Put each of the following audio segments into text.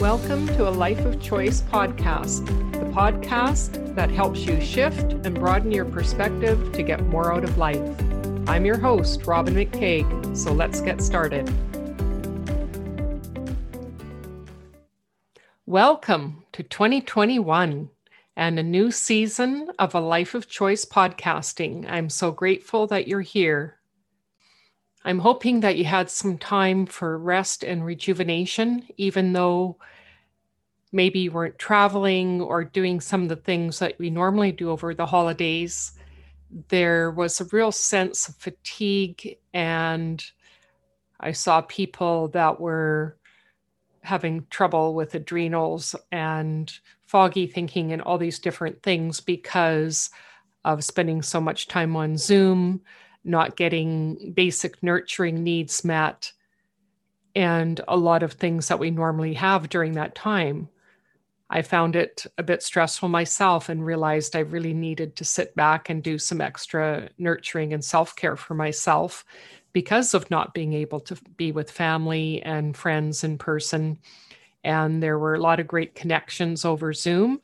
Welcome to a Life of Choice podcast, the podcast that helps you shift and broaden your perspective to get more out of life. I'm your host, Robin McCaig, so let's get started. Welcome to 2021 and a new season of a Life of Choice podcasting. I'm so grateful that you're here. I'm hoping that you had some time for rest and rejuvenation, even though maybe you weren't traveling or doing some of the things that we normally do over the holidays. There was a real sense of fatigue, and I saw people that were having trouble with adrenals and foggy thinking and all these different things because of spending so much time on Zoom not getting basic nurturing needs met, and a lot of things that we normally have during that time. I found it a bit stressful myself and realized I really needed to sit back and do some extra nurturing and self care for myself because of not being able to be with family and friends in person. And there were a lot of great connections over Zoom.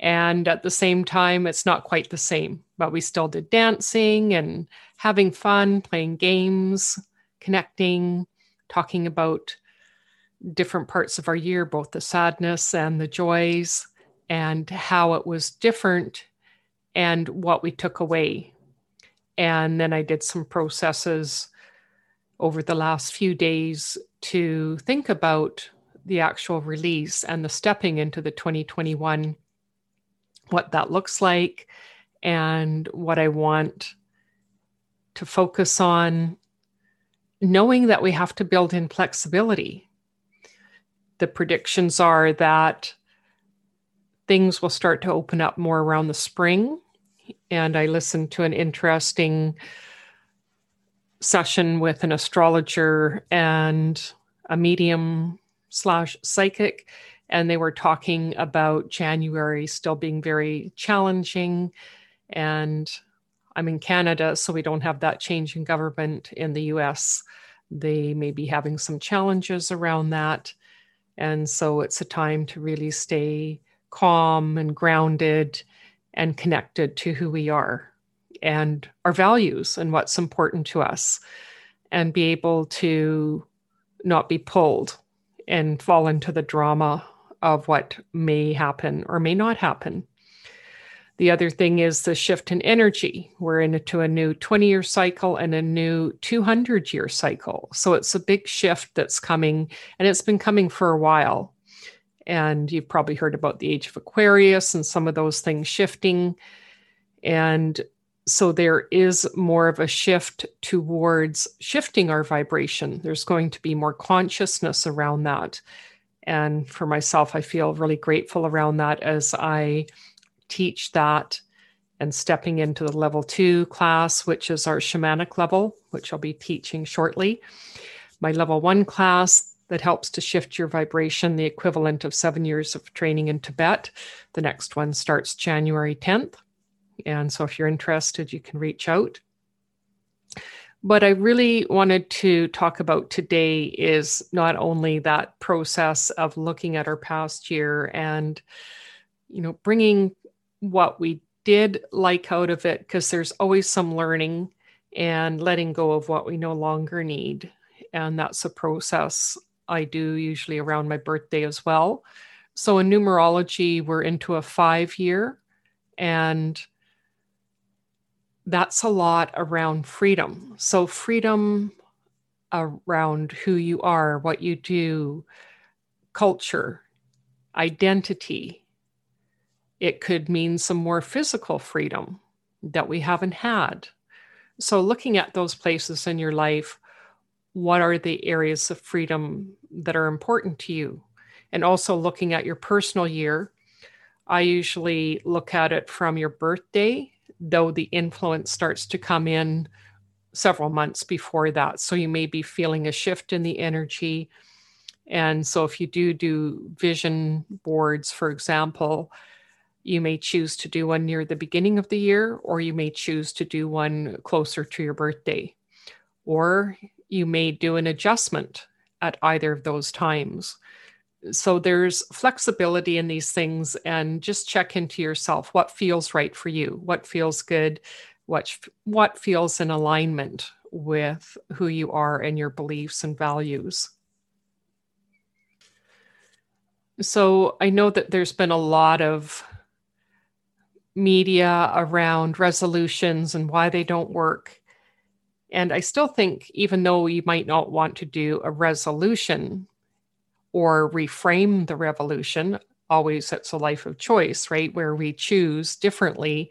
And at the same time, it's not quite the same, but we still did dancing and having fun, playing games, connecting, talking about different parts of our year, both the sadness and the joys, and how it was different and what we took away. And then I did some processes over the last few days to think about the actual release and the stepping into the 2021 what that looks like and what I want to focus on, knowing that we have to build in flexibility. The predictions are that things will start to open up more around the spring. And I listened to an interesting session with an astrologer and a medium slash psychic and they were talking about January still being very challenging. And I'm in Canada, so we don't have that change in government in the US. They may be having some challenges around that. And so it's a time to really stay calm and grounded and connected to who we are and our values and what's important to us, and be able to not be pulled and fall into the drama of what may happen or may not happen. The other thing is the shift in energy. We're into a new 20 year cycle and a new 200 year cycle. So it's a big shift that's coming, and it's been coming for a while. And you've probably heard about the age of Aquarius and some of those things shifting. And so there is more of a shift towards shifting our vibration. There's going to be more consciousness around that. And for myself, I feel really grateful around that as I teach that and stepping into the level two class, which is our shamanic level, which I'll be teaching shortly. My level one class that helps to shift your vibration, the equivalent of seven years of training in Tibet. The next one starts January 10th. And so if you're interested, you can reach out. What I really wanted to talk about today is not only that process of looking at our past year and, you know, bringing what we did like out of it, because there's always some learning and letting go of what we no longer need. And that's a process I do usually around my birthday as well. So in numerology, we're into a five year and that's a lot around freedom. So, freedom around who you are, what you do, culture, identity. It could mean some more physical freedom that we haven't had. So, looking at those places in your life, what are the areas of freedom that are important to you? And also looking at your personal year. I usually look at it from your birthday though the influence starts to come in several months before that. So you may be feeling a shift in the energy. And so if you do do vision boards, for example, you may choose to do one near the beginning of the year, or you may choose to do one closer to your birthday. Or you may do an adjustment at either of those times. So there's flexibility in these things, and just check into yourself what feels right for you, what feels good, what, what feels in alignment with who you are and your beliefs and values. So I know that there's been a lot of media around resolutions and why they don't work. And I still think, even though you might not want to do a resolution or reframe the revolution, always it's a life of choice, right? Where we choose differently.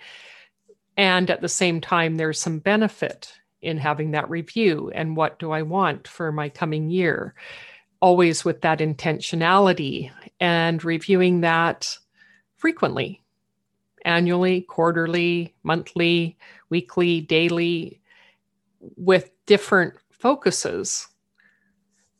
And at the same time, there's some benefit in having that review. And what do I want for my coming year? Always with that intentionality and reviewing that frequently annually, quarterly, monthly, weekly, daily, with different focuses.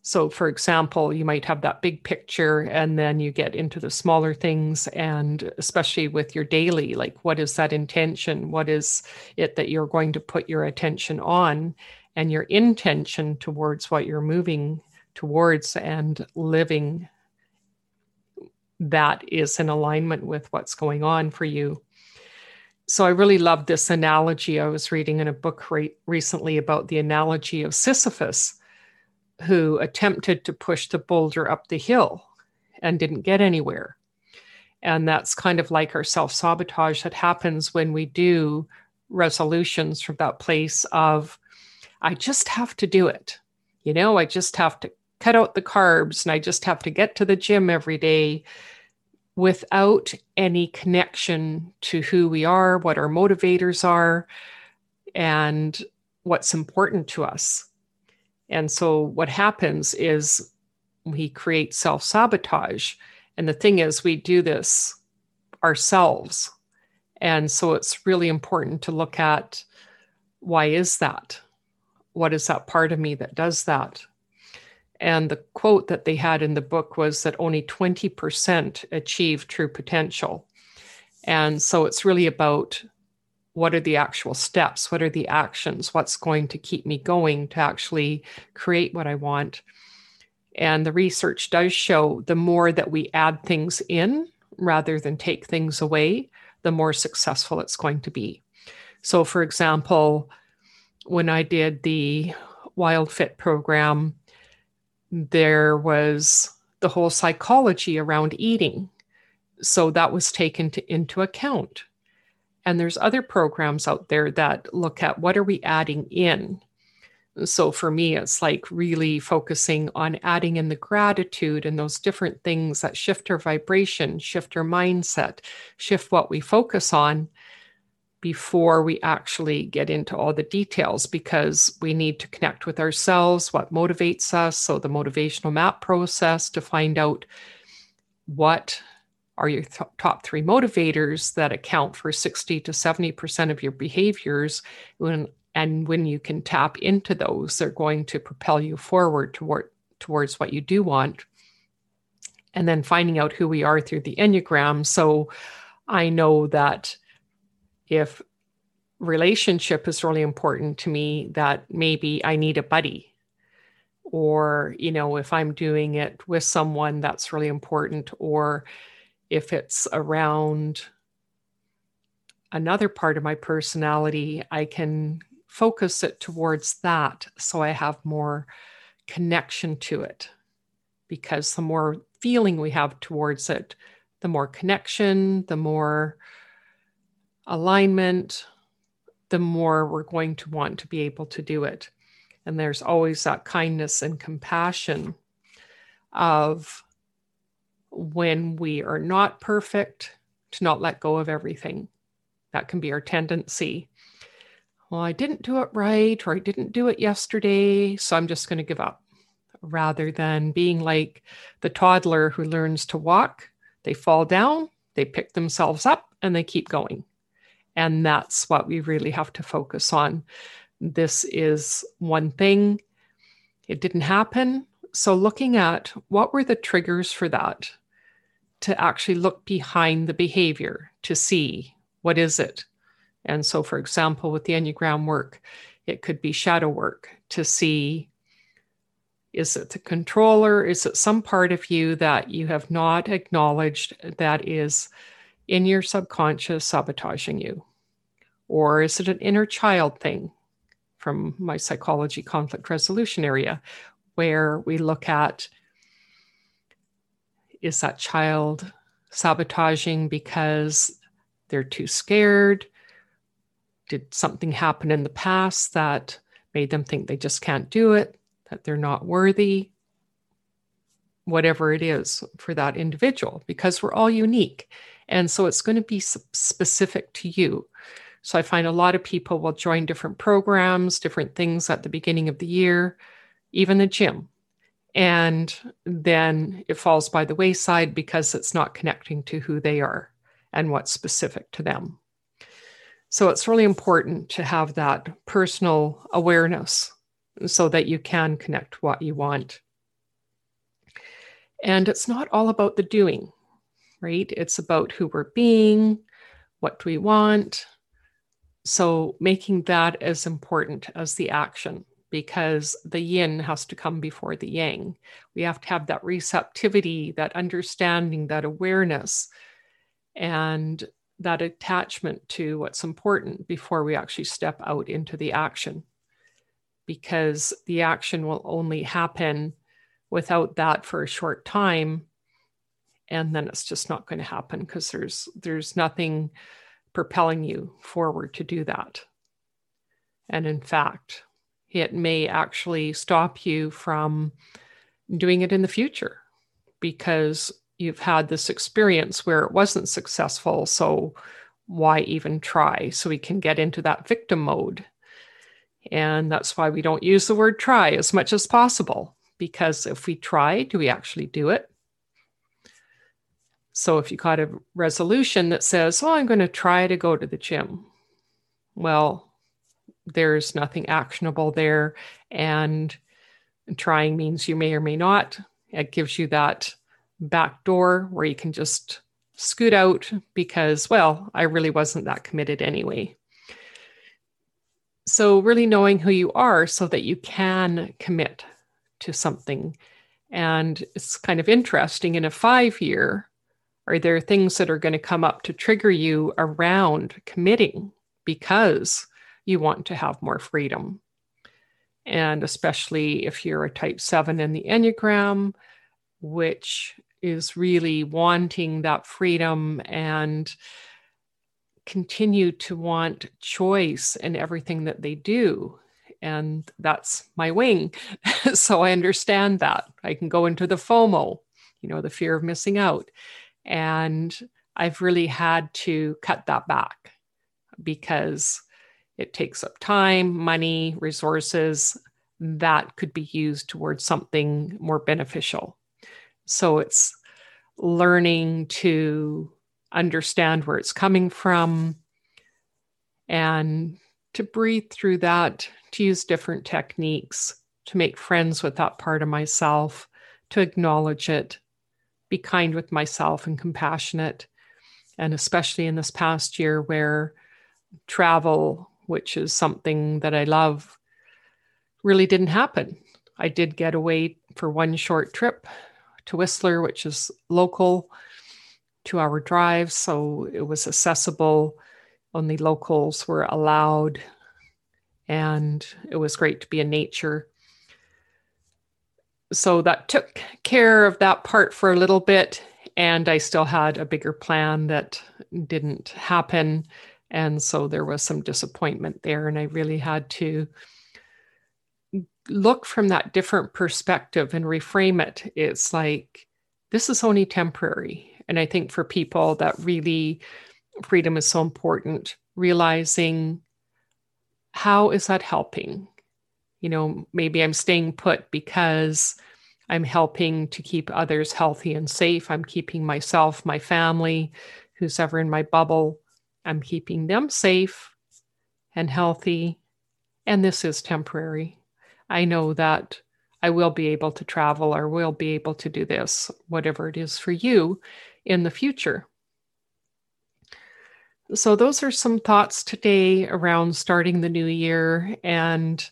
So, for example, you might have that big picture, and then you get into the smaller things, and especially with your daily, like what is that intention? What is it that you're going to put your attention on, and your intention towards what you're moving towards and living that is in alignment with what's going on for you. So I really love this analogy. I was reading in a book re- recently about the analogy of Sisyphus, who attempted to push the boulder up the hill and didn't get anywhere. And that's kind of like our self sabotage that happens when we do resolutions from that place of, I just have to do it. You know, I just have to cut out the carbs and I just have to get to the gym every day without any connection to who we are, what our motivators are, and what's important to us. And so what happens is we create self sabotage. And the thing is, we do this ourselves. And so it's really important to look at why is that? What is that part of me that does that? And the quote that they had in the book was that only 20% achieve true potential. And so it's really about what are the actual steps? What are the actions? What's going to keep me going to actually create what I want? And the research does show the more that we add things in rather than take things away, the more successful it's going to be. So, for example, when I did the Wild Fit program, there was the whole psychology around eating. So that was taken to, into account. And there's other programs out there that look at what are we adding in. So for me, it's like really focusing on adding in the gratitude and those different things that shift our vibration, shift our mindset, shift what we focus on before we actually get into all the details because we need to connect with ourselves, what motivates us. So, the motivational map process to find out what are your th- top three motivators that account for 60 to 70% of your behaviors. When, and when you can tap into those, they're going to propel you forward toward, towards what you do want. And then finding out who we are through the Enneagram. So, I know that if relationship is really important to me that maybe I need a buddy. Or you know if I'm doing it with someone that's really important or if it's around another part of my personality I can focus it towards that so I have more connection to it. Because the more feeling we have towards it the more connection the more alignment, the more we're going to want to be able to do it. And there's always that kindness and compassion of when we are not perfect, to not let go of everything. That can be our tendency. Well, I didn't do it right, or I didn't do it yesterday, so I'm just going to give up. Rather than being like the toddler who learns to walk, they fall down, they pick themselves up, and they keep going. And that's what we really have to focus on. This is one thing. It didn't happen. So, looking at what were the triggers for that, to actually look behind the behavior to see what is it. And so, for example, with the Enneagram work, it could be shadow work to see Is it the controller? Is it some part of you that you have not acknowledged that is in your subconscious sabotaging you? Or is it an inner child thing from my psychology conflict resolution area where we look at is that child sabotaging because they're too scared? Did something happen in the past that made them think they just can't do it, that they're not worthy? Whatever it is for that individual, because we're all unique. And so it's going to be specific to you. So I find a lot of people will join different programs, different things at the beginning of the year, even the gym. And then it falls by the wayside because it's not connecting to who they are and what's specific to them. So it's really important to have that personal awareness so that you can connect what you want. And it's not all about the doing, right? It's about who we're being, what do we want, so making that as important as the action because the yin has to come before the yang. We have to have that receptivity, that understanding, that awareness, and that attachment to what's important before we actually step out into the action. Because the action will only happen without that for a short time. And then it's just not going to happen because there's there's nothing propelling you forward to do that. And in fact, it may actually stop you from doing it in the future because you've had this experience where it wasn't successful. So, why even try? So, we can get into that victim mode. And that's why we don't use the word try as much as possible because if we try, do we actually do it? So if you got a resolution that says, Oh, I'm going to try to go to the gym, well, there's nothing actionable there. And trying means you may or may not. It gives you that back door where you can just scoot out because, well, I really wasn't that committed anyway. So, really knowing who you are so that you can commit to something. And it's kind of interesting in a five year are there things that are going to come up to trigger you around committing because you want to have more freedom? And especially if you're a type seven in the Enneagram, which is really wanting that freedom and continue to want choice in everything that they do. And that's my wing. so I understand that. I can go into the FOMO, you know, the fear of missing out. And I've really had to cut that back because it takes up time, money, resources that could be used towards something more beneficial. So it's learning to understand where it's coming from and to breathe through that, to use different techniques, to make friends with that part of myself, to acknowledge it, be kind with myself and compassionate. And especially in this past year where travel, which is something that I love, really didn't happen. I did get away for one short trip to Whistler, which is local, two hour drive. So it was accessible. Only locals were allowed. And it was great to be in nature so that took care of that part for a little bit and i still had a bigger plan that didn't happen and so there was some disappointment there and i really had to look from that different perspective and reframe it it's like this is only temporary and i think for people that really freedom is so important realizing how is that helping you know, maybe I'm staying put because I'm helping to keep others healthy and safe. I'm keeping myself, my family, who's ever in my bubble, I'm keeping them safe and healthy. And this is temporary. I know that I will be able to travel or will be able to do this, whatever it is for you in the future. So, those are some thoughts today around starting the new year and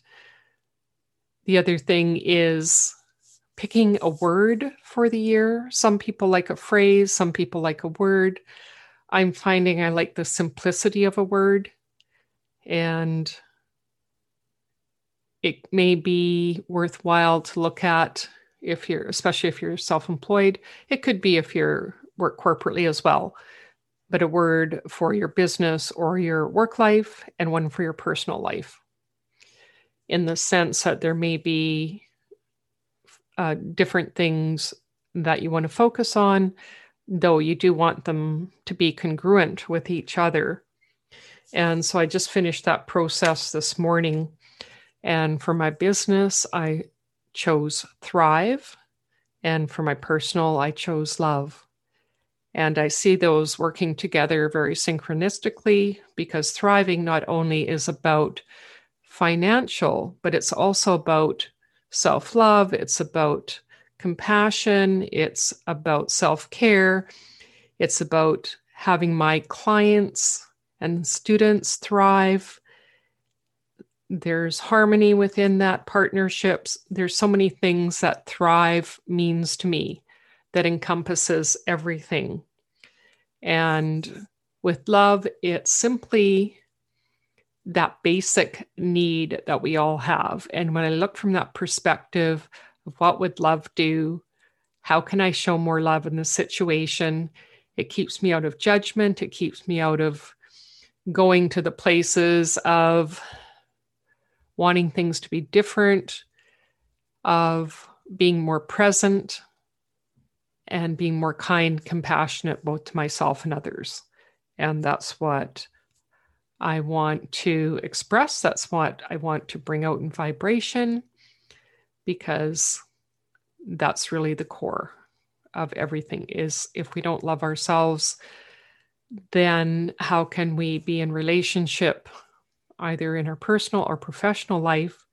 the other thing is picking a word for the year. Some people like a phrase, some people like a word. I'm finding I like the simplicity of a word. And it may be worthwhile to look at if you're, especially if you're self employed. It could be if you work corporately as well, but a word for your business or your work life and one for your personal life. In the sense that there may be uh, different things that you want to focus on, though you do want them to be congruent with each other. And so I just finished that process this morning. And for my business, I chose thrive. And for my personal, I chose love. And I see those working together very synchronistically because thriving not only is about financial, but it's also about self love, it's about compassion, it's about self care, it's about having my clients and students thrive. There's harmony within that partnerships. There's so many things that thrive means to me that encompasses everything. And with love, it's simply that basic need that we all have. And when I look from that perspective of what would love do, how can I show more love in this situation? It keeps me out of judgment. It keeps me out of going to the places of wanting things to be different, of being more present, and being more kind, compassionate, both to myself and others. And that's what I want to express. That's what I want to bring out in vibration because that's really the core of everything is if we don't love ourselves then how can we be in relationship either in our personal or professional life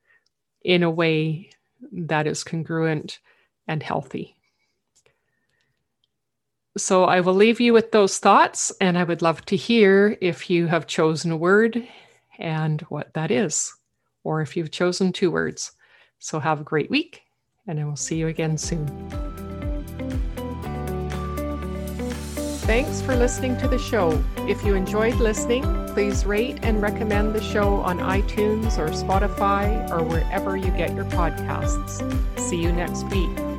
in a way that is congruent and healthy so I will leave you with those thoughts, and I would love to hear if you have chosen a word and what that is, or if you've chosen two words. So have a great week, and I will see you again soon. Thanks for listening to the show. If you enjoyed listening, please rate and recommend the show on iTunes or Spotify or wherever you get your podcasts. See you next week.